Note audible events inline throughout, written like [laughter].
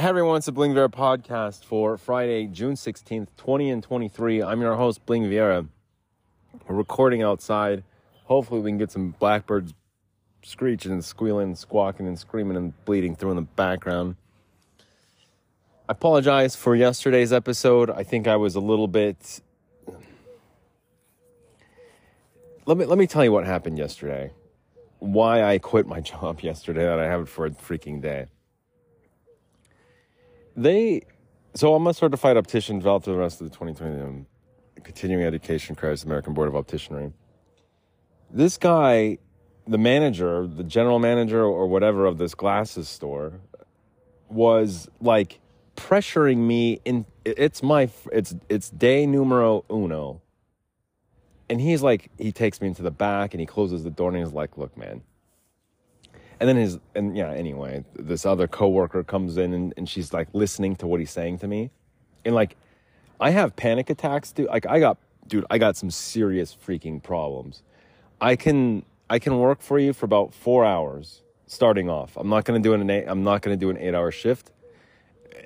Hey everyone, it's the Bling Viera podcast for Friday, June 16th, 20 and 23. I'm your host, Bling Viera. We're recording outside. Hopefully, we can get some blackbirds screeching and squealing, squawking and screaming and bleeding through in the background. I apologize for yesterday's episode. I think I was a little bit. Let me let me tell you what happened yesterday. Why I quit my [laughs] job yesterday that I have it for a freaking day they so I'm a certified optician for the rest of the 2020 um, continuing education credits, American Board of Opticianry. This guy, the manager, the general manager or whatever of this glasses store, was like pressuring me in it's my it's it's day numero uno and he's like he takes me into the back and he closes the door and he's like look man and then his and yeah anyway this other coworker comes in and, and she's like listening to what he's saying to me. And like i have panic attacks dude. Like i got dude i got some serious freaking problems. I can i can work for you for about four hours starting off. I'm not gonna do an eight i'm not gonna do an eight hour shift.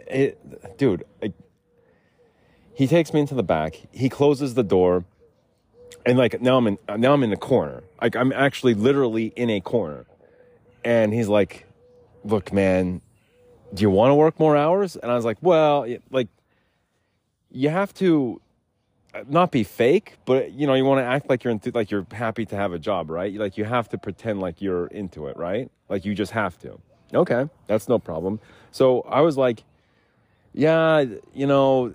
It, dude I, he takes me into the back. He closes the door. And like now i'm in now i'm in the corner. Like i'm actually literally in a corner and he's like, look, man, do you want to work more hours? And I was like, well, like, you have to uh, not be fake, but you know, you want to act like you're into, like you're happy to have a job, right? Like you have to pretend like you're into it, right? Like you just have to. Okay, that's no problem. So I was like, yeah, you know,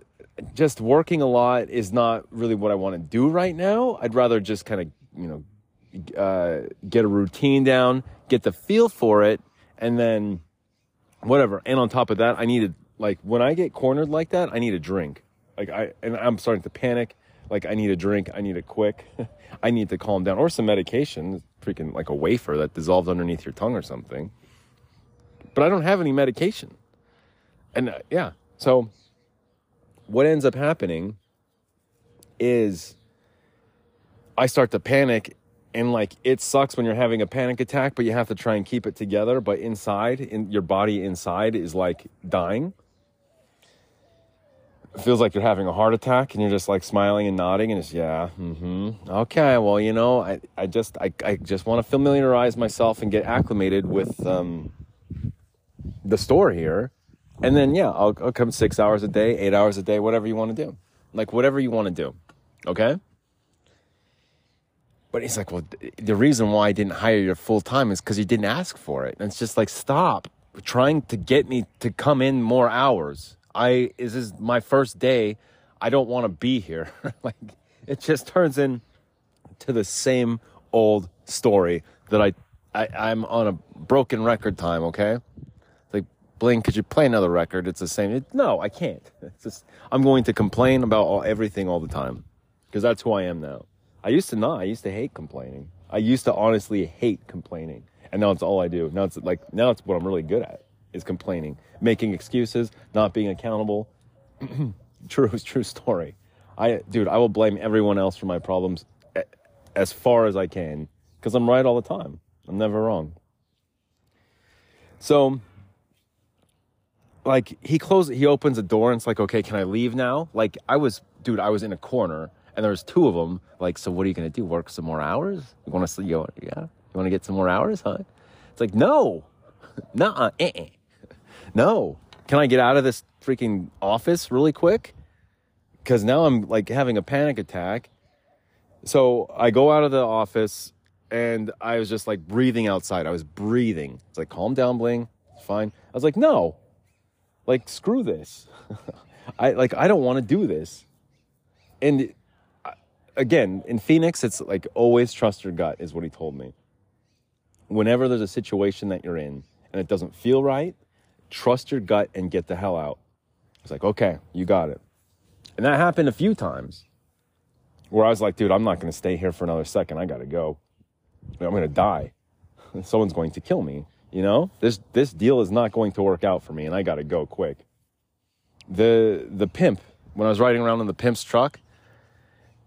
just working a lot is not really what I want to do right now. I'd rather just kind of, you know, get a routine down, get the feel for it, and then whatever. And on top of that, I needed like when I get cornered like that, I need a drink. Like I and I'm starting to panic. Like I need a drink. I need a quick. [laughs] I need to calm down or some medication, freaking like a wafer that dissolves underneath your tongue or something. But I don't have any medication. And uh, yeah, so what ends up happening is I start to panic and like it sucks when you're having a panic attack but you have to try and keep it together. But inside in your body inside is like dying. It feels like you're having a heart attack and you're just like smiling and nodding and it's yeah mm-hmm. Okay well you know i, I just I, I just want to familiarize myself and get acclimated with um, the store here. And then yeah I'll, I'll come six hours a day eight hours a day whatever you want to do. Like whatever you want to do okay but he's like, well, the reason why I didn't hire you full time is because you didn't ask for it. And it's just like, stop trying to get me to come in more hours. I this is my first day. I don't want to be here. [laughs] like it just turns in to the same old story that I, I I'm on a broken record time. Okay, like Bling, could you play another record? It's the same. It, no, I can't. [laughs] It's just I'm going to complain about all, everything all the time because that's who I am now. I used to not. I used to hate complaining. I used to honestly hate complaining. And now it's all I do. Now it's like, now it's what I'm really good at is complaining, making excuses, not being accountable. [clears throat] true, [laughs] true story. I, dude, I will blame everyone else for my problems as far as I can because I'm right all the time. I'm never wrong. So, like, he closes, he opens a door and it's like, okay, can I leave now? Like, I was, dude, I was in a corner and there was two of them. Like, so what are you gonna do? Work some more hours? You want to? see? You, yeah, you want to get some more hours, huh? It's like, no, [laughs] nah, no. Can I get out of this freaking office really quick? Because now I'm like having a panic attack. So I go out of the office and I was just like breathing outside. I was breathing. It's like, calm down, Bling. It's fine. I was like, no, like screw this. [laughs] I like I don't want to do this. And again, in Phoenix, it's like always trust your gut, is what he told me. Whenever there's a situation that you're in and it doesn't feel right, trust your gut and get the hell out. It's like, okay, you got it. And that happened a few times where I was like, dude, I'm not going to stay here for another second. I got to go. I'm going to die. [laughs] Someone's going to kill me. You know, this, this deal is not going to work out for me and I got to go quick. The, the pimp, when I was riding around in the pimp's truck,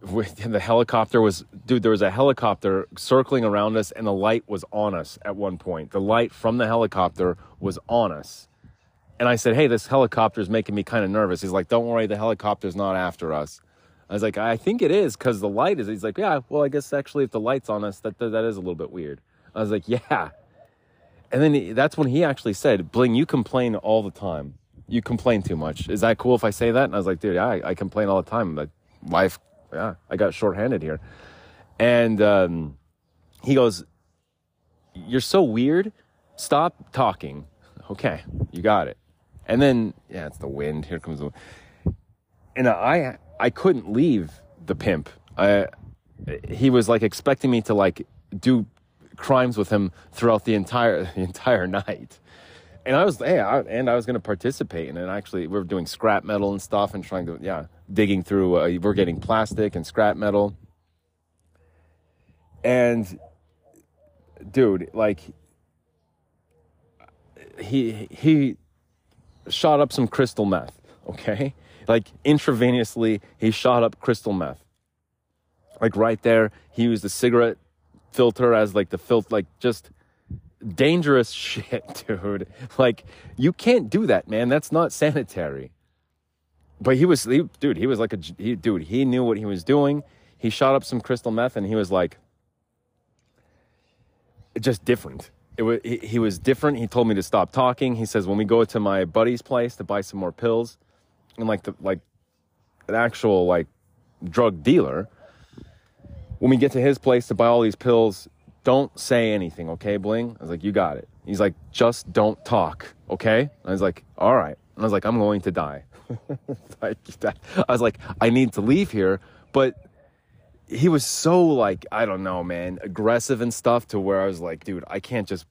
[laughs] the helicopter was dude there was a helicopter circling around us and the light was on us at one point the light from the helicopter was on us And I said, hey, this helicopter is making me kind of nervous. He's like, don't worry, the helicopter's not after us. I was like, I think it is because the light is. He's like, yeah, well, I guess actually if the light's on us, that, that, that is a little bit weird. I was like, yeah. And then he, that's when he actually said, Bling, you complain all the time. You complain too much. Is that cool if I say that? And I was like, dude, I, I complain all the time. But life, yeah, I got shorthanded here. And um, he goes, you're so weird. Stop talking. Okay, you got it. And then, yeah, it's the wind. Here comes the. wind. And I, I couldn't leave the pimp. I, he was like expecting me to like do crimes with him throughout the entire [laughs] the entire night. And I was, hey, I, and I was going to participate it. Actually, we are doing scrap metal and stuff, and trying to, yeah, digging through. Uh, we're getting plastic and scrap metal. And, dude, like, he he shot up some crystal meth. Okay, like intravenously, he shot up crystal meth. Like right there, he used a cigarette filter as like the filth like just dangerous [laughs] shit, dude. Like you can't do that, man. That's not sanitary. But he was, he, dude. He was like a he, dude. He knew what he was doing. He shot up some crystal meth, and he was like, just different. It was he, he was different. He told me to stop talking. He says when we go to my buddy's place to buy some more pills, and like the like an actual like drug dealer when we get to his place to buy all these pills, don't say anything, okay, Bling? I was like, you got it. He's like, just don't talk, okay? I was like, all right. And I was like, I'm going to die. [laughs] I was like, I need to leave here. But he was so like, I don't know, man, aggressive and stuff to where I was like, dude, I can't just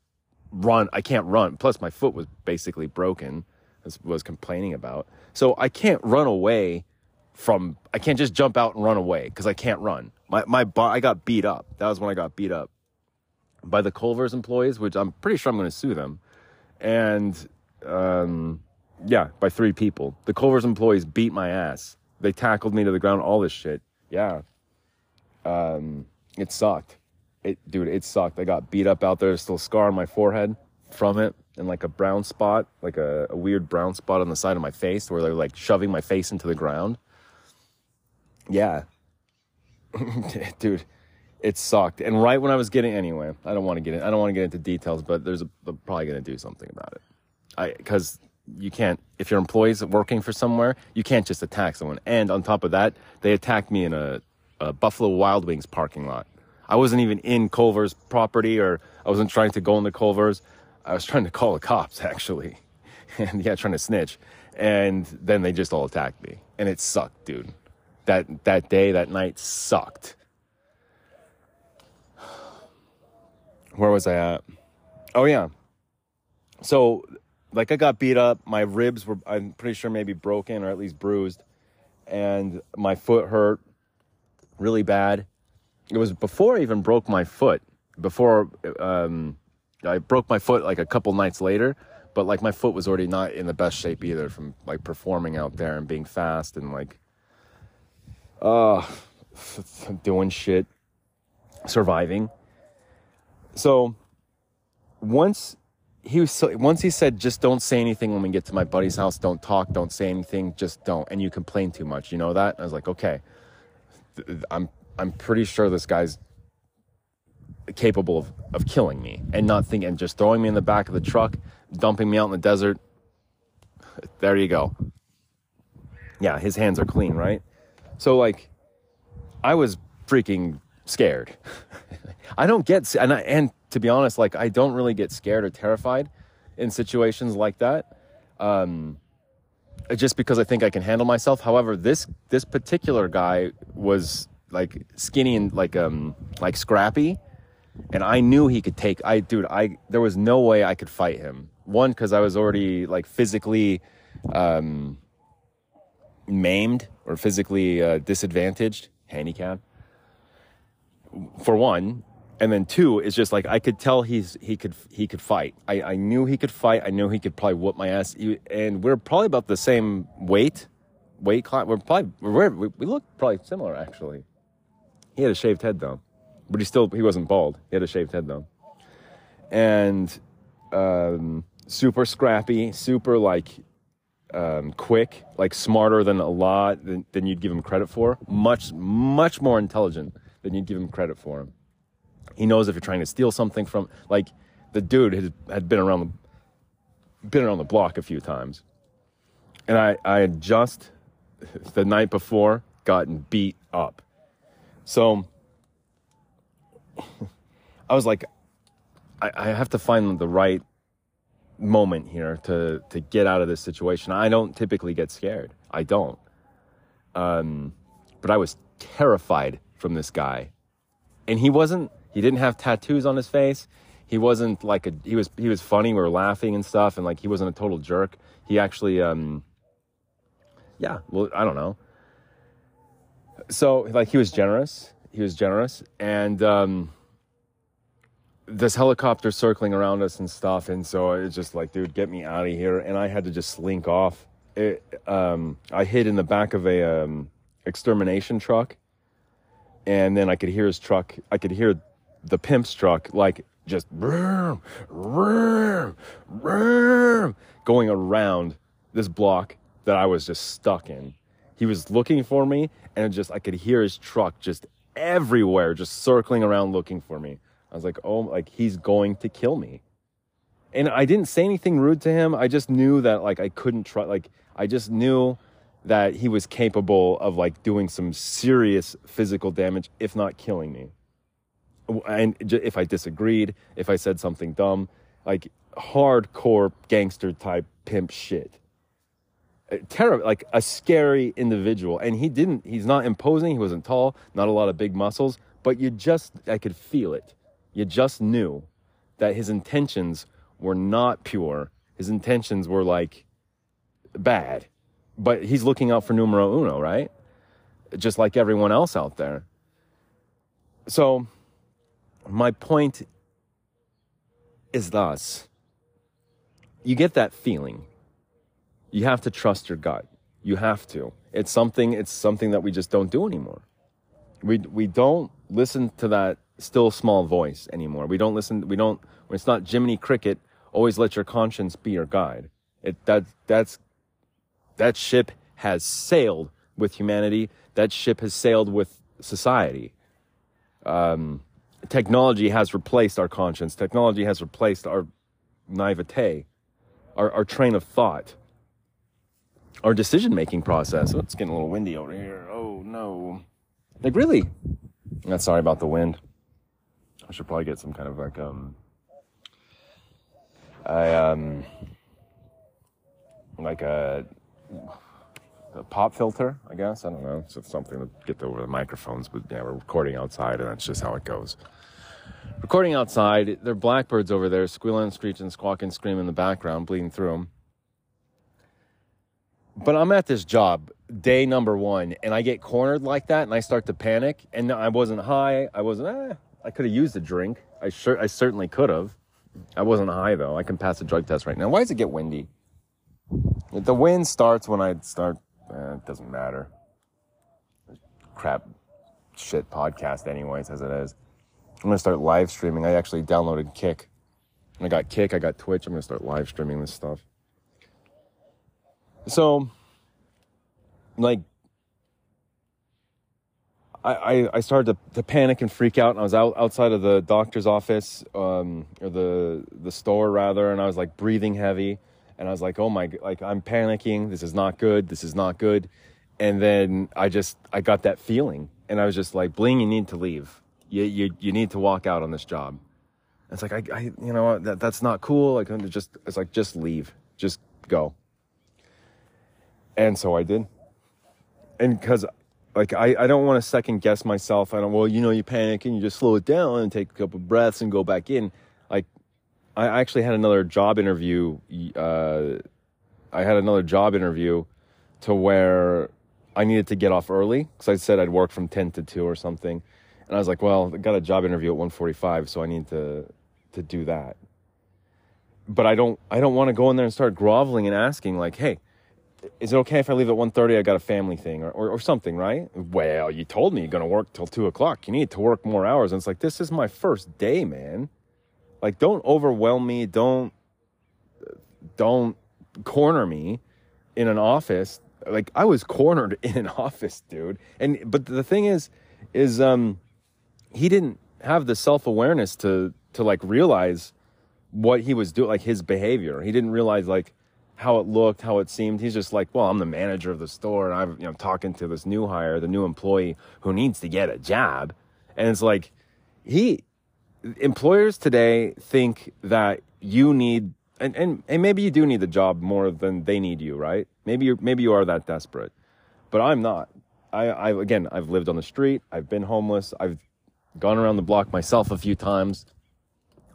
run. I can't run. Plus, my foot was basically broken, as was complaining about. So I can't run away from, I can't just jump out and run away because I can't run. My my I got beat up. That was when I got beat up by the Culver's employees, which I'm pretty sure I'm going to sue them. And um, yeah, by three people. The Culver's employees beat my ass. They tackled me to the ground. All this shit. Yeah. Um, it sucked. It, dude, it sucked. I got beat up out there. Still a scar on my forehead from it, and like a brown spot, like a, a weird brown spot on the side of my face, where they're like shoving my face into the ground. Yeah, [laughs] dude, it sucked. And right when I was getting, anyway, I don't want to get in, I don't want to get into details, but there's a, they're probably going to do something about it. I, cause you can't, if your employee's working for somewhere, you can't just attack someone. And on top of that, they attacked me in a, a Buffalo Wild Wings parking lot. I wasn't even in Culver's property or I wasn't trying to go into Culver's. I was trying to call the cops [laughs] actually. And yeah, trying to snitch. And then they just all attacked me. And it sucked, dude that that day, that night sucked. Where was I at? Oh yeah. So like I got beat up, my ribs were I'm pretty sure maybe broken or at least bruised and my foot hurt really bad. It was before I even broke my foot. Before um, I broke my foot like a couple nights later, but like my foot was already not in the best shape either from like performing out there and being fast and like uh, [laughs] doing shit, surviving. So once he was so, once he said just don't say anything when we get to my buddy's house. Don't talk. Don't say anything. Just don't. And you complain too much. You know that? And i was like okay. I'm i'm pretty sure this guy's capable of, of killing me and not thinking and just throwing me in the back of the truck dumping me out in the desert. There you go. Yeah his hands are clean right? So like, I was freaking scared. [laughs] I don't get and I, and to be honest, like I don't really get scared or terrified in situations like that. Um, just because I think I can handle myself. However, this this particular guy was like skinny and like um like scrappy, and I knew he could take. I dude, I there was no way I could fight him. One because I was already like physically um maimed or physically uh, disadvantaged, handicapped. For one, and then two is just like I could tell he's he could he could fight. I, I knew he could fight. I knew he could probably whoop my ass. And we're probably about the same weight, weight class. We're probably we're, we look probably similar actually. He had a shaved head though, but he still he wasn't bald. He had a shaved head though, and um, super scrappy, super like um, quick, like smarter than a lot than, than you'd give him credit for. Much, much more intelligent than you'd give him credit for. He knows if you're trying to steal something from, like, the dude had, had been around the, been around the block a few times. And I, I had just the night before gotten beat up. So [laughs] I was like, I, I have to find the right moment here to to get out of this situation. I don't typically get scared. I don't. Um, but I was terrified from this guy, and he wasn't. He didn't have tattoos on his face. He wasn't like a. He was. He was funny. We were laughing and stuff, and like he wasn't a total jerk. He actually. Um, yeah. Well, I don't know. So like he was generous. He was generous, and. Um, this helicopter circling around us and stuff, and so it's just like, dude, get me out of here. And I had to just slink off. It, um, I hid in the back of a um, extermination truck, and then I could hear his truck. I could hear the pimp's truck, like just vroom, vroom, vroom, going around this block that I was just stuck in. He was looking for me, and just I could hear his truck just everywhere, just circling around looking for me. I was like, oh, like he's going to kill me. And I didn't say anything rude to him. I just knew that like I couldn't trust, like I just knew that he was capable of like doing some serious physical damage, if not killing me. And if I disagreed, if I said something dumb, like hardcore gangster type pimp shit. Uh, terrible, like a scary individual. And he didn't, he's not imposing, he wasn't tall, not a lot of big muscles, but you just, I could feel it you just knew that his intentions were not pure. His intentions were like bad. But he's looking out for numero uno, right? Just like everyone else out there. So, my point is thus you get that feeling. You have to trust your gut. You have to. It's something it's something that we just don't do anymore. We we don't listen to that still small voice anymore. We don't listen. We don't. When it's not Jiminy Cricket, always let your conscience be your guide. It that that's that ship has sailed with humanity. That ship has sailed with society. Um, technology has replaced our conscience. Technology has replaced our naivete, our, our train of thought, our decision making process. Oh, it's getting a little windy over here. Oh no. Like really? I'm sorry about the wind. I should probably get some kind of like um I um like a, a pop filter, I guess. I don't know. It's something to get over the microphones, but yeah, we're recording outside and that's just how it goes. Recording outside, there are blackbirds over there squealing, screeching, squawking, screaming in the background, bleeding through them. But I'm at this job day number one and I get cornered like that and I start to panic and I wasn't high. I wasn't, eh, I could have used a drink. I sure I certainly could have. I wasn't high though. I can pass a drug test right now. Why does it get windy? The wind starts when I start. Eh, it doesn't matter. Crap, shit podcast, anyways, as it is. I'm gonna start live streaming. I actually downloaded Kick. I got Kick. I got Twitch. I'm gonna start live streaming this stuff. So, like, I, I started to, to panic and freak out and I was out outside of the doctor's office um, or the the store rather and I was like breathing heavy and I was like oh my like I'm panicking this is not good this is not good and then I just I got that feeling and I was just like bling you need to leave you you, you need to walk out on this job it's like I, I you know that that's not cool like just it's like just leave just go and so I did and because like I, I don't want to second guess myself. I don't well, you know, you panic and you just slow it down and take a couple breaths and go back in. Like I actually had another job interview. Uh, I had another job interview to where I needed to get off early because I said I'd work from ten to two or something, and I was like, well, I got a job interview at one forty five, so I need to to do that. But I don't I don't want to go in there and start groveling and asking like, hey is it okay if I leave at 1.30? I got a family thing or, or, or, something, right? Well, you told me you're going to work till 2 o'clock. You need to work more hours. And it's like, this is my first day, man. Like, don't overwhelm me. Don't don't corner me in an office. Like I was cornered [laughs] in an office, dude. And but the thing is, is um, he didn't have the self awareness to to like realize what he was doing, like his behavior. He didn't realize like how it looked, how it seemed. He's just like, well, I'm the manager of the store, and I'm you know talking to this new hire, the new employee who needs to get a job, and it's like he employers today think that you need and, and, and maybe you do need the job more than they need you, right? Maybe you maybe you are that desperate. But I'm not. I, I again I've lived on the street, I've been homeless, I've gone around the block myself a few times.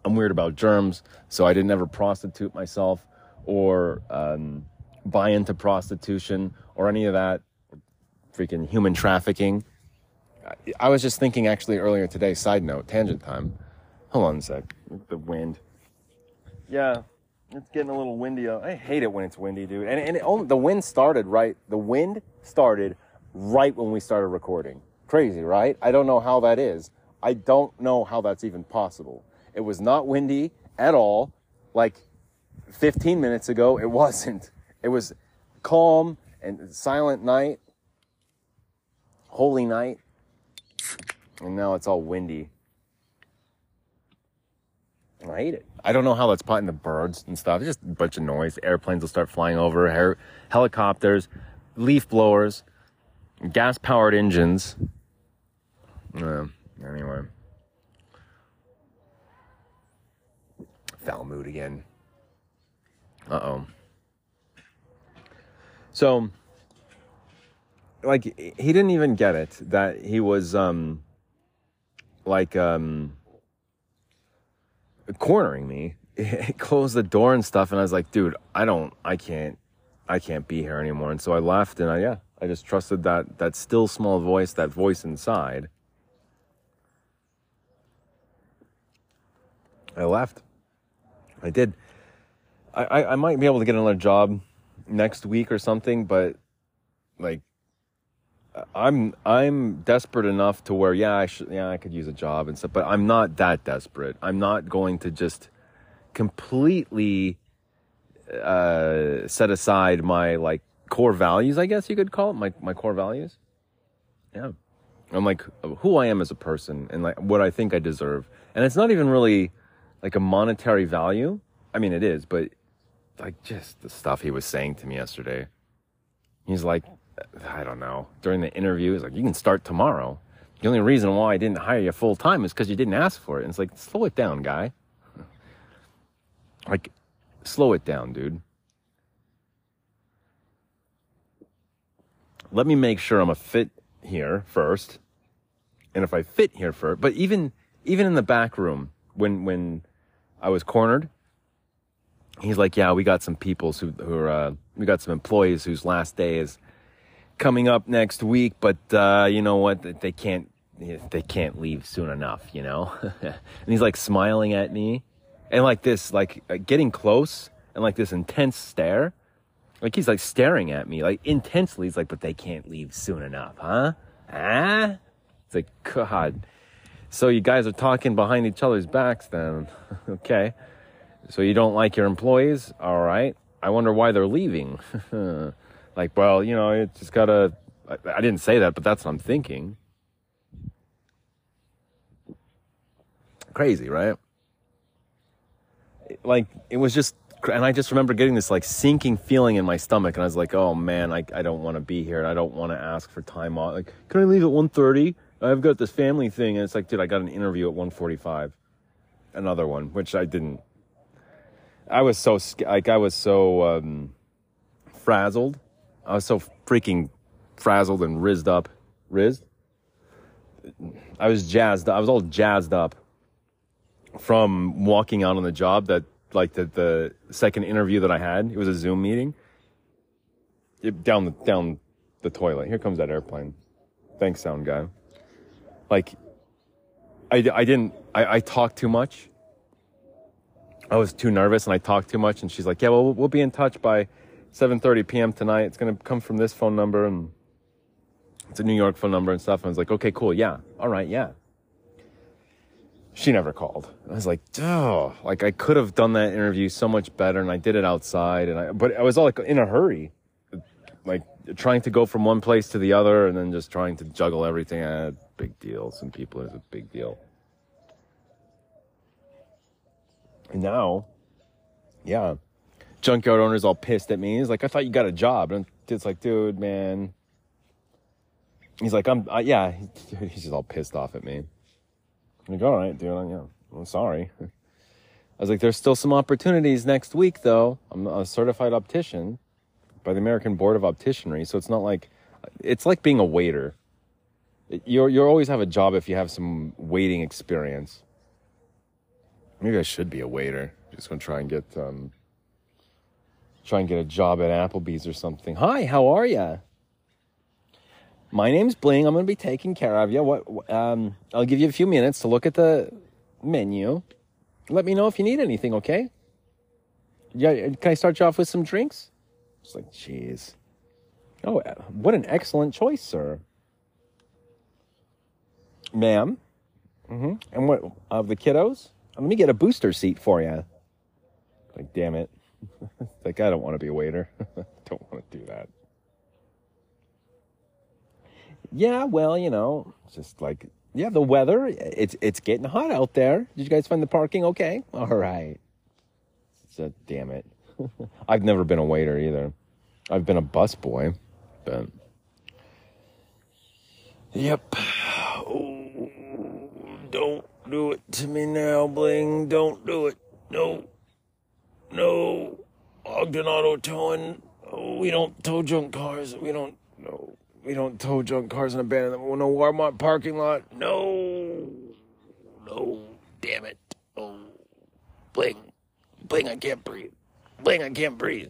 I'm weird about germs, so I didn't ever prostitute myself or um, buy into prostitution or any of that freaking human trafficking. I was just thinking actually earlier today, side note, tangent time. Hold on a sec. The wind. Yeah, it's getting a little windy. I hate it when it's windy, dude. And, and only, the wind started right, the wind started right when we started recording. Crazy, right? I don't know how that is. I don't know how that's even possible. It was not windy at all. Like 15 minutes ago, it [laughs] wasn't. It was calm and silent night, holy night, and now it's all windy. I hate it. I don't know how that's potting the birds and stuff. It's just a bunch of noise. Airplanes will start flying over, her- helicopters, leaf blowers, gas powered engines. Uh, anyway. Foul mood again. Uh oh. So, like, he didn't even get it that he was, um, like, um, cornering me. [laughs] It closed the door and stuff, and I was like, dude, I don't, I can't, I can't be here anymore. And so I left, and I, yeah, I just trusted that, that still small voice, that voice inside. I left. I did. I, I, I might be able to get another job next week or something, but like I'm I'm desperate enough to where yeah I should yeah I could use a job and stuff, but I'm not that desperate. I'm not going to just completely uh, set aside my like core values. I guess you could call it my my core values. Yeah, I'm like who I am as a person and like what I think I deserve, and it's not even really like a monetary value. I mean, it is, but like just the stuff he was saying to me yesterday. He's like, I don't know. During the interview, he's like, you can start tomorrow. The only reason why I didn't hire you full time is because you didn't ask for it. And it's like, slow it down, guy. Like, slow it down, dude. Let me make sure I'm a fit here first. And if I fit here first, but even even in the back room, when when I was cornered, he's like, "Yeah, we got some people who who are uh, we got some employees whose last day is coming up next week, but uh, you know what? They can't they can't leave soon enough, you know." [laughs] and he's like smiling at me, and like this, like getting close, and like this intense stare. Like he's like staring at me, like intensely. He's like, "But they can't leave soon enough, huh? Ah?" It's like, God. So you guys are talking behind each other's backs, then? [laughs] okay. So you don't like your employees? All right. I wonder why they're leaving. [laughs] like, well, you know, it just gotta. I, I didn't say that, but that's what I'm thinking. Crazy, right? Like, it was just. And I just remember getting this like sinking feeling in my stomach, and I was like, "Oh man, I, I don't want to be here, and I don't want to ask for time off. Like, can I leave at 1.30? I've got this family thing, and it's like, dude, I got an interview at 1.45. Another one, which I didn't I was so like I was so um, frazzled. I was so freaking frazzled and rizzed up. Rizzed. I was jazzed. I was all jazzed up from walking out on the job. That like the the second interview that I had. It was a Zoom meeting. It, down the down the toilet. Here comes that airplane. Thanks, sound guy. Like, I, I didn't. I, I talked too much I was too nervous and I talked too much. And she's like, "Yeah, well, we'll be in touch by 7:30 p.m. tonight. It's gonna come from this phone number and it's a New York phone number and stuff." And I was like, "Okay, cool, yeah, all right, yeah." she never called. And I was like, oh, like I could have done that interview so much better, and I did it outside, and I, but I was all like in a hurry, like trying to go from one place to the other, and then just trying to juggle everything. Uh, big deal. Some people is a big deal. And now, yeah, junkyard owner's all pissed at me. He's like, I thought you got a job, and it's like, dude, man. He's like, I'm, uh, yeah. [laughs] He's just all pissed off at me. I'm like, all right, dude. I'm, yeah, I'm sorry. [laughs] I was like, there's still some opportunities next week, though. I'm a certified optician by the American Board of Opticianry, so it's not like it's like being a waiter. You you always have a job if you have some waiting experience. Maybe I should be a waiter. Just gonna try and get um, try and get a job at Applebee's or something. Hi, how are ya? My name's Bling. I'm to be taking care of you. What? Um, I'll give you a few minutes to look at the menu. Let me know if you need anything. Okay? Yeah. Can I start you off with some drinks? It's like, jeez. Oh, what an excellent choice, sir. Ma'am. Mm-hmm. And what of the kiddos? Let me get a booster seat for you. Like, damn it. [laughs] like, I don't want to be a waiter. [laughs] don't want to do that. Yeah, well, you know, just like yeah, the weather. It's it's getting hot out there. Did you guys find the parking okay? All right. So damn it. [laughs] I've never been a waiter either. I've been a bus boy, but yep. Oh, don't do it to me now, Bling. Don't do it. No, no. Ogden Auto Towing. Oh, we don't tow junk cars. We don't. No. We don't tow junk cars and abandon them a Walmart parking lot. No. No. Damn it. Oh. Bling. Bling, I can't breathe. I can't breathe.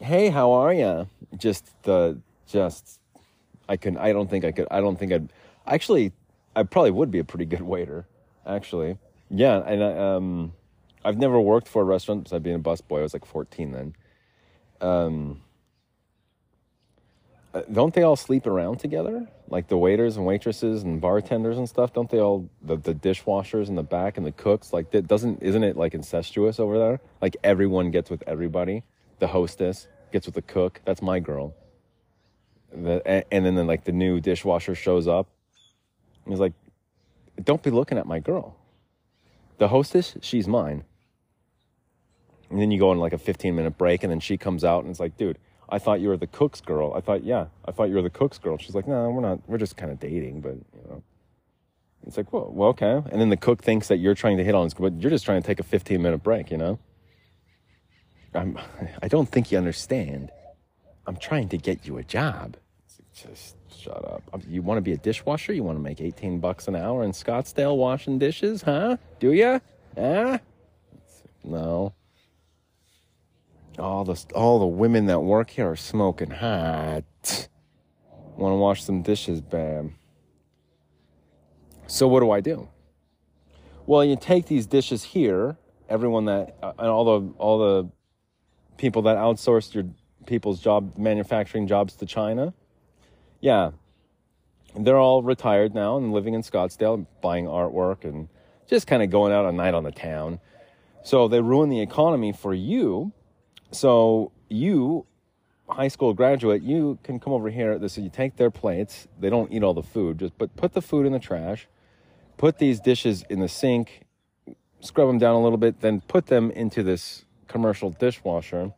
Hey, how are you? Just the, just, I can, I don't think I could, I don't think I'd, actually, I probably would be a pretty good waiter, actually. Yeah, and I, um, I've never worked for a restaurant besides being a busboy. I was like 14 then. Um, Uh, don't they all sleep around together? Like the waiters and waitresses and bartenders and stuff. Don't they all the, the dishwashers in the back and the cooks? Like that doesn't isn't it like incestuous over there? Like everyone gets with everybody. The hostess gets with the cook. That's my girl. The, and, and then, then like the new dishwasher shows up. And He's like, "Don't be looking at my girl." The hostess, she's mine. And then you go on like a 15 minute break, and then she comes out and it's like, dude I thought you were the cook's girl. I thought, yeah, I thought you were the cook's girl. She's like, no, we're not. We're just kind of dating, but you know. It's like, well, well, okay. And then the cook thinks that you're trying to hit on his, but you're just trying to take a 15 minute break, you know? I'm, I don't think you understand. I'm trying to get you a job. Just shut up. Um, you want to be a dishwasher? You want to make 18 bucks an hour in Scottsdale washing dishes, huh? Do you? Huh? No all the all the women that work here are smoking hot. Want to wash some dishes, bam. So what do I do? Well, you take these dishes here. Everyone that uh, and all the all the people that outsourced your people's job manufacturing jobs to China. Yeah, they're all retired now and living in Scottsdale, buying artwork and just kind of going out a night on the town. So they ruin the economy for you so you, high school graduate, you can come over here. This you take their plates. They don't eat all the food. Just but put the food in the trash. Put these dishes in the sink. Scrub them down a little bit. Then put them into this commercial dishwasher.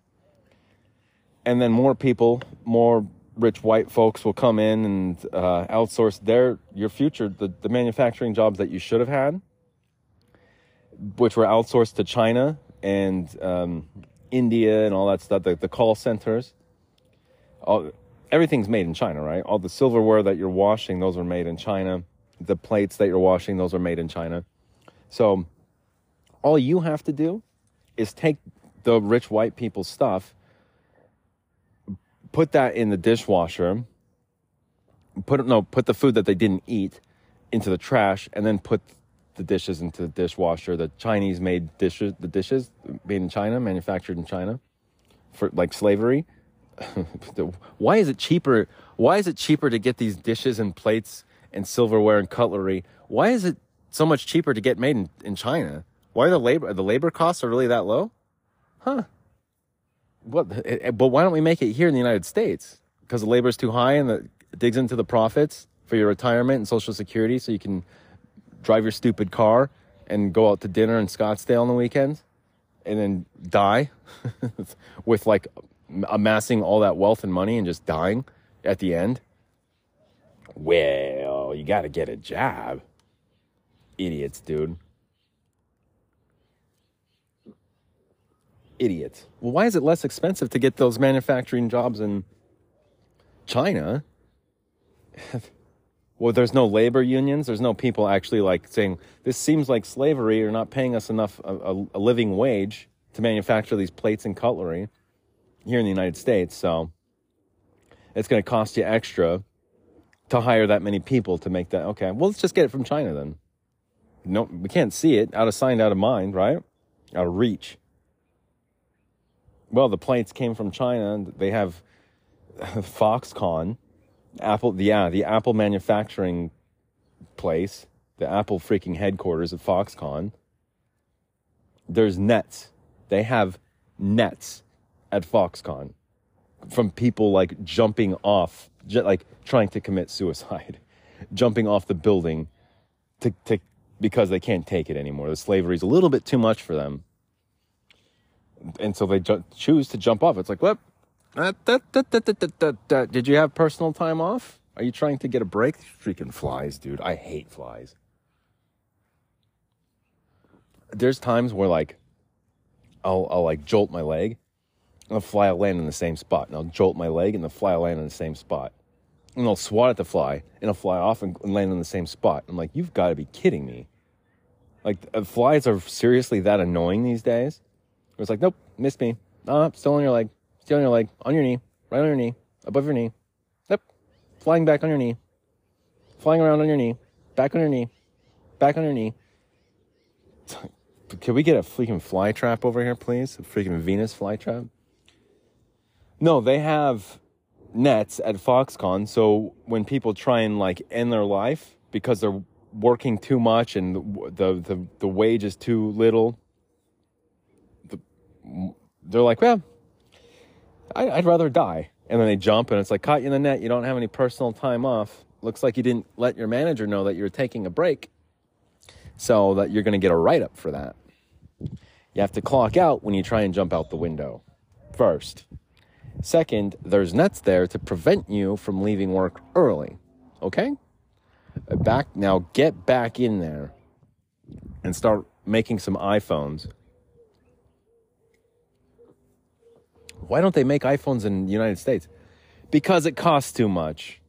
And then more people, more rich white folks will come in and uh, outsource their your future the, the manufacturing jobs that you should have had, which were outsourced to China and um, India and all that stuff, the, the call centers. All, everything's made in China, right? All the silverware that you're washing, those are made in China. The plates that you're washing, those are made in China. So all you have to do is take the rich white people's stuff, put that in the dishwasher, put no, put the food that they didn't eat into the trash, and then put the dishes into the dishwasher. The Chinese made dishes, the dishes made in China, manufactured in China, for like slavery. [laughs] why is it cheaper? Why is it cheaper to get these dishes and plates and silverware and cutlery. Why is it so much cheaper to get made in, in China? Why are the labor the labor costs are really that low? Huh? What? Eh, eh, but why don't we make it here in the United States? Because the labor is too high and it digs into the profits for your retirement and Social Security, so you can drive your stupid car and go out to dinner in Scottsdale on the weekends, and then die [laughs] with like amassing all that wealth and money and just dying at the end. Well, you got to get a job. Idiots, dude. Idiots. Well, why is it less expensive to get those manufacturing jobs in China? [laughs] well, there's no labor unions. There's no people actually like saying, this seems like slavery. You're not paying us enough, a, a, a living wage to manufacture these plates and cutlery here in the United States. So it's going to cost you extra to hire that many people to make that. Okay, well, let's just get it from China then. No, we can't see it. Out of sight, out of mind, right? Out of reach. Well, the plates came from China. They have [laughs] Foxconn, Apple. Yeah, the Apple manufacturing place, the Apple freaking headquarters of Foxconn. There's nets. They have nets at Foxconn from people like jumping off, like trying to commit suicide, [laughs] jumping off the building to, to because they can't take it anymore. The slavery is a little bit too much for them, and so they ju- choose to jump off. It's like, what? Did you have personal time off? Are you trying to get a break? Freaking flies, dude. I hate flies. There's times where like I'll I'll like jolt my leg and the fly will land in the same spot. And I'll jolt my leg and the fly will land in the same spot. And I'll swat at the fly and it'll fly off and land in the same spot. I'm like, you've got to be kidding me. Like, uh, flies are seriously that annoying these days. It's like, nope, missed me. Ah, still on your leg. Still on your leg. On your knee. Right on your knee. Above your knee. Yep. Flying back on your knee. Flying around on your knee. Back on your knee. Back on your knee. Can we get a freaking fly trap over here, please? A freaking Venus fly trap? No, they have nets at Foxconn. So when people try and like end their life because they're working too much and the the the wage is too little, the, they're like, well, I, I'd rather die. And then they jump and it's like caught you in the net. You don't have any personal time off. Looks like you didn't let your manager know that you're taking a break. So that you're going to get a write up for that. You have to clock out when you try and jump out the window first. Second, there's nets there to prevent you from leaving work early. Okay? Back now, get back in there and start making some iPhones. Why don't they make iPhones in the United States? Because it costs too much.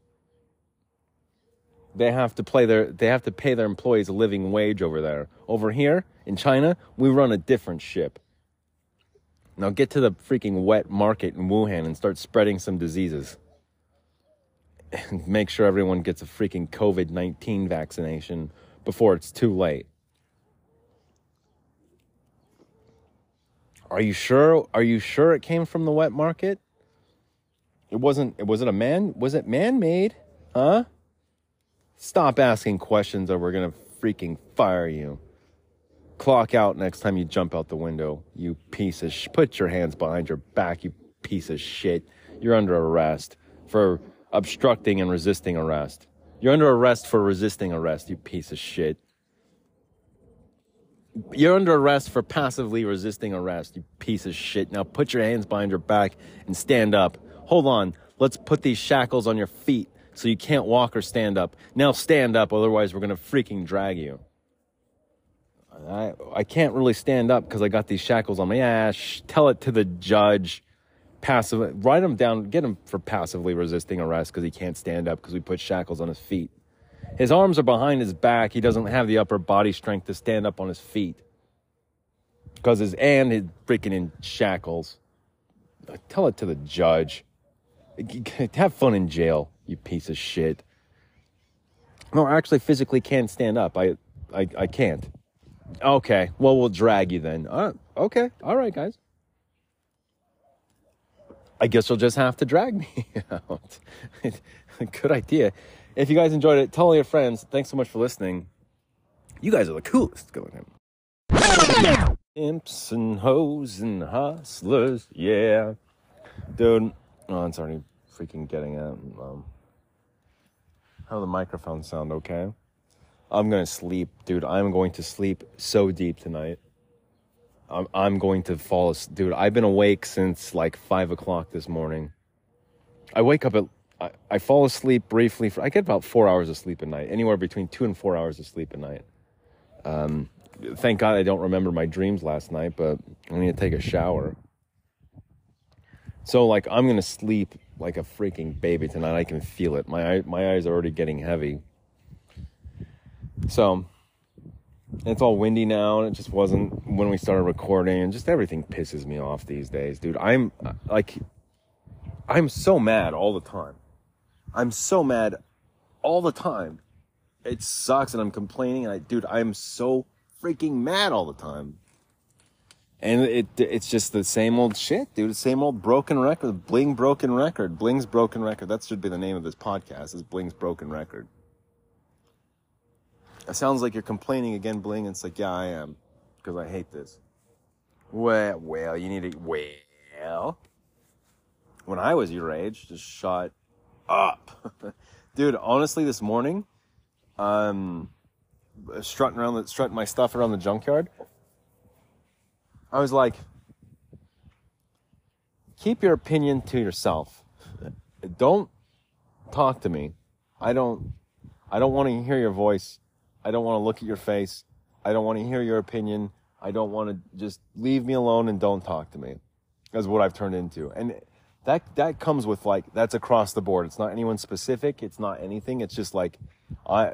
They have to play their they have to pay their employees a living wage over there. Over here in China, we run a different ship. Now get to the freaking wet market in Wuhan and start spreading some diseases. And [laughs] make sure everyone gets a freaking COVID 19 vaccination before it's too late. Are you sure? Are you sure it came from the wet market? It wasn't, It was it a man? Was it man made? Huh? Stop asking questions or we're to freaking fire you. Clock out next time you jump out the window, you piece of sh- Put your hands behind your back, you piece of shit. You're under arrest for obstructing and resisting arrest. You're under arrest for resisting arrest, you piece of shit. You're under arrest for passively resisting arrest, you piece of shit. Now put your hands behind your back and stand up. Hold on. Let's put these shackles on your feet so you can't walk or stand up. Now stand up, otherwise, we're going to freaking drag you. I, I can't really stand up because I got these shackles on my ass. Tell it to the judge. Passive, write him down, get him for passively resisting arrest because he can't stand up because we put shackles on his feet. His arms are behind his back. He doesn't have the upper body strength to stand up on his feet because his and he's freaking in shackles. Tell it to the judge. [laughs] Have fun in jail, you piece of shit. No, I actually physically can't stand up. I, I, I can't. Okay. Well, we'll drag you then. Uh, okay. All right, guys. I guess you'll just have to drag me [laughs] out. [laughs] Good idea. If you guys enjoyed it, tell all your friends. Thanks so much for listening. You guys are the coolest. Go. Imps and hoes and hustlers, yeah. Dude, oh, it's already freaking getting out. Um, how the microphones sound, okay? I'm gonna sleep, dude. I'm going to sleep so deep tonight. I'm, I'm going to fall. Dude, I've been awake since like 5 o'clock this morning. I wake up at, I, I fall asleep briefly. For, I get about four hours of sleep a night, anywhere between two and four hours of sleep a night. Um, thank God I don't remember my dreams last night, but I need to take a shower. So like I'm gonna sleep like a freaking baby tonight. I can feel it. My my eyes are already getting heavy. So it's all windy now, and it just wasn't when we started recording, and just everything pisses me off these days, dude. I'm like, I'm so mad all the time. I'm so mad all the time. It sucks, and I'm complaining, and I, dude, I'm so freaking mad all the time. And it it's just the same old shit, dude. Same old broken record. Bling broken record. Bling's broken record. That should be the name of this podcast. Is Bling's broken record. It sounds like you're complaining again, Bling. It's like, yeah, I am, because I hate this. Well, well, you need to. Well, when I was your age, just shut up, [laughs] dude. Honestly, this morning, um, strutting around, the, strutting my stuff around the junkyard. I was like, keep your opinion to yourself. Don't talk to me. I don't. I don't want to hear your voice. I don't want to look at your face. I don't want to hear your opinion. I don't want to just leave me alone and don't talk to me. That's what I've turned into. And that, that comes with like, that's across the board. It's not anyone specific. It's not anything. It's just like, I,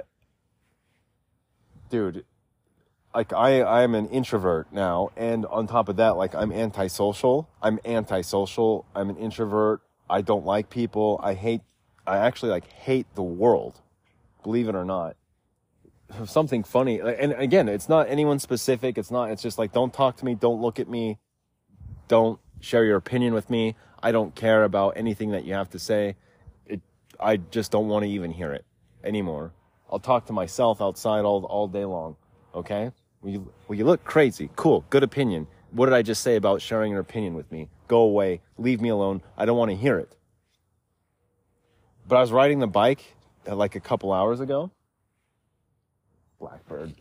dude, like I, I'm an introvert now. And on top of that, like I'm antisocial. I'm antisocial. I'm an introvert. I don't like people. I hate, I actually like hate the world. Believe it or not [laughs] something funny. And again, it's not anyone specific. It's not, it's just like, don't talk to me. Don't look at me. Don't share your opinion with me. I don't care about anything that you have to say. It, I just don't want to even hear it anymore. I'll talk to myself outside all, all day long. Okay. Well you, well, you look crazy. Cool. Good opinion. What did I just say about sharing your opinion with me? Go away. Leave me alone. I don't want to hear it. But I was riding the bike uh, like a couple hours ago Blackbird.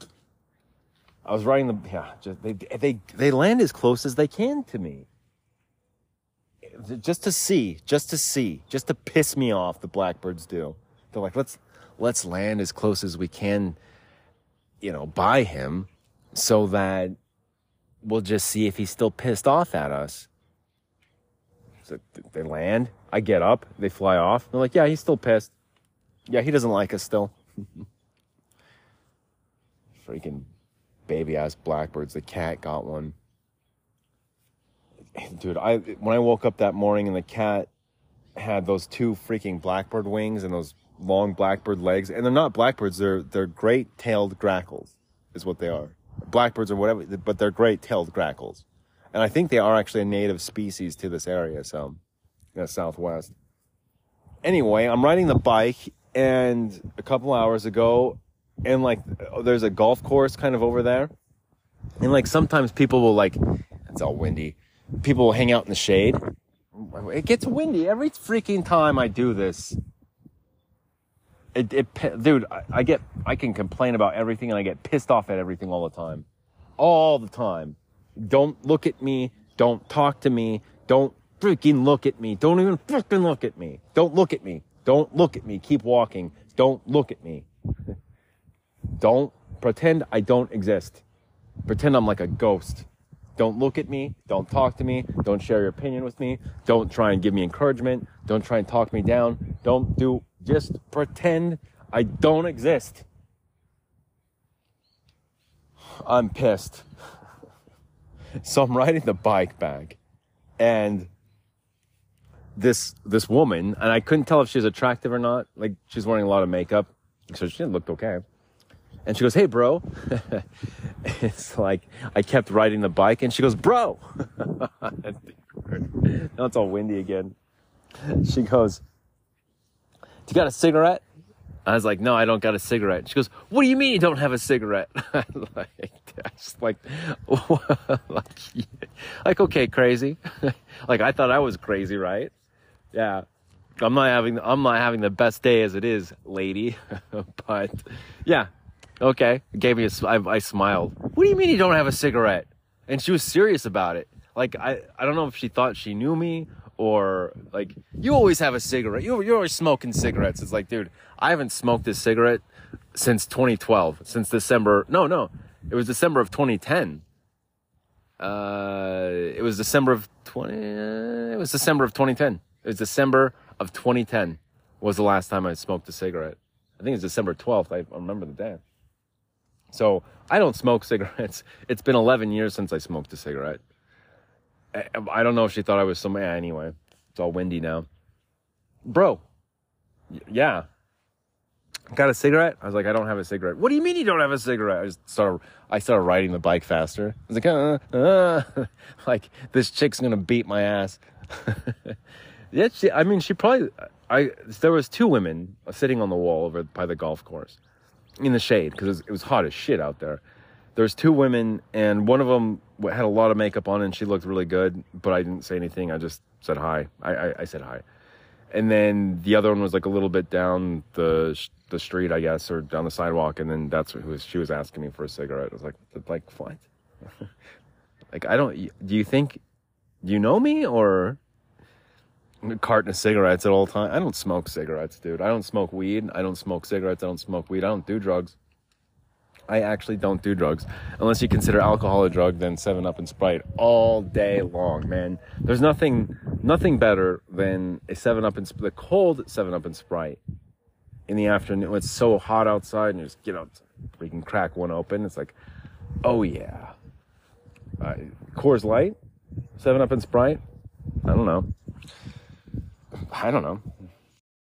I was riding the yeah. Just, they they they land as close as they can to me. Just to see, just to see, just to piss me off. The blackbirds do. They're like, let's let's land as close as we can, you know, by him, so that we'll just see if he's still pissed off at us. So they land. I get up. They fly off. They're like, yeah, he's still pissed. Yeah, he doesn't like us still. [laughs] freaking baby ass blackbirds. The cat got one. [laughs] Dude, I when I woke up that morning and the cat had those two freaking blackbird wings and those long blackbird legs, and they're not blackbirds. They're they're great tailed grackles, is what they are. Blackbirds or whatever, but they're great tailed grackles, and I think they are actually a native species to this area. So, yeah, southwest. Anyway, I'm riding the bike, and a couple hours ago, and like there's a golf course kind of over there and like sometimes people will like it's all windy people will hang out in the shade. It gets windy. Every freaking time i do this it, it dude I, I get i can complain about everything and i get pissed off at everything all the time. All the time. Don't look at me. Don't talk to me. Don't freaking look at me. Don't even freaking look at me. Don't look at me. Don't look at me. Keep walking. Don't look at me. [laughs] Don't pretend I don't exist. Pretend I'm like a ghost. Don't look at me. Don't talk to me. Don't share your opinion with me. Don't try and give me encouragement. Don't try and talk me down. Don't do, just pretend I don't exist. I'm pissed. [laughs] So I'm riding the bike back and this, this woman, and I couldn't tell if she's attractive or not. Like she's wearing a lot of makeup. So she looked okay. And she goes, Hey, bro. [laughs] it's like, I kept riding the bike and she goes, Bro. [laughs] now it's all windy again. She goes, Do You got a cigarette? I was like, no, I don't got a cigarette. She goes, what do you mean you don't have a cigarette? [laughs] like, just like, like, like, okay, crazy. like I thought I was crazy, right? Yeah. I'm not having, I'm not having the best day as it is, lady. but yeah, okay. Gave me a, I, I smiled. What do you mean you don't have a cigarette? And she was serious about it. Like I, I don't know if she thought she knew me or like you always have a cigarette. You you're always smoking cigarettes. It's like, dude, I haven't smoked a cigarette since 2012, since December. No, no, it was December of 2010. Uh, it was December of 20. it was December of 2010. It was December of 2010 was the last time I smoked a cigarette. I think it's December 12th. I remember the day. So I don't smoke cigarettes. [laughs] It's been 11 years since I smoked a cigarette. I don't know if she thought I was some. Anyway, it's all windy now. Bro, yeah. Got a cigarette? I was like, I don't have a cigarette. What do you mean you don't have a cigarette? I just started. I started riding the bike faster. I was like, uh, uh, [laughs] like this chick's gonna beat my ass. [laughs] yeah, she, I mean, she probably. I there was two women sitting on the wall over by the golf course, in the shade because it was, hot as shit out there there's two women, and one of them had a lot of makeup on, and she looked really good. But I didn't say anything. I just said hi. I, I, I said hi, and then the other one was like a little bit down the the street, I guess, or down the sidewalk, and then that's who was, she was asking me for a cigarette. I was like, like what? [laughs] like I don't. Do you think? Do you know me or? Carton of cigarettes at all time. I don't smoke cigarettes, dude. I don't smoke weed. I don't smoke cigarettes. I don't smoke weed. I don't do drugs. I actually don't do drugs. Unless you consider alcohol a drug, then 7 Up and Sprite all day long, man. There's nothing nothing better than a 7 Up and the cold 7 Up and Sprite in the afternoon. It's so hot outside and you just get out, can crack one open. It's like, oh yeah. Uh, Coors Light, 7 Up and Sprite. I don't know. I don't know.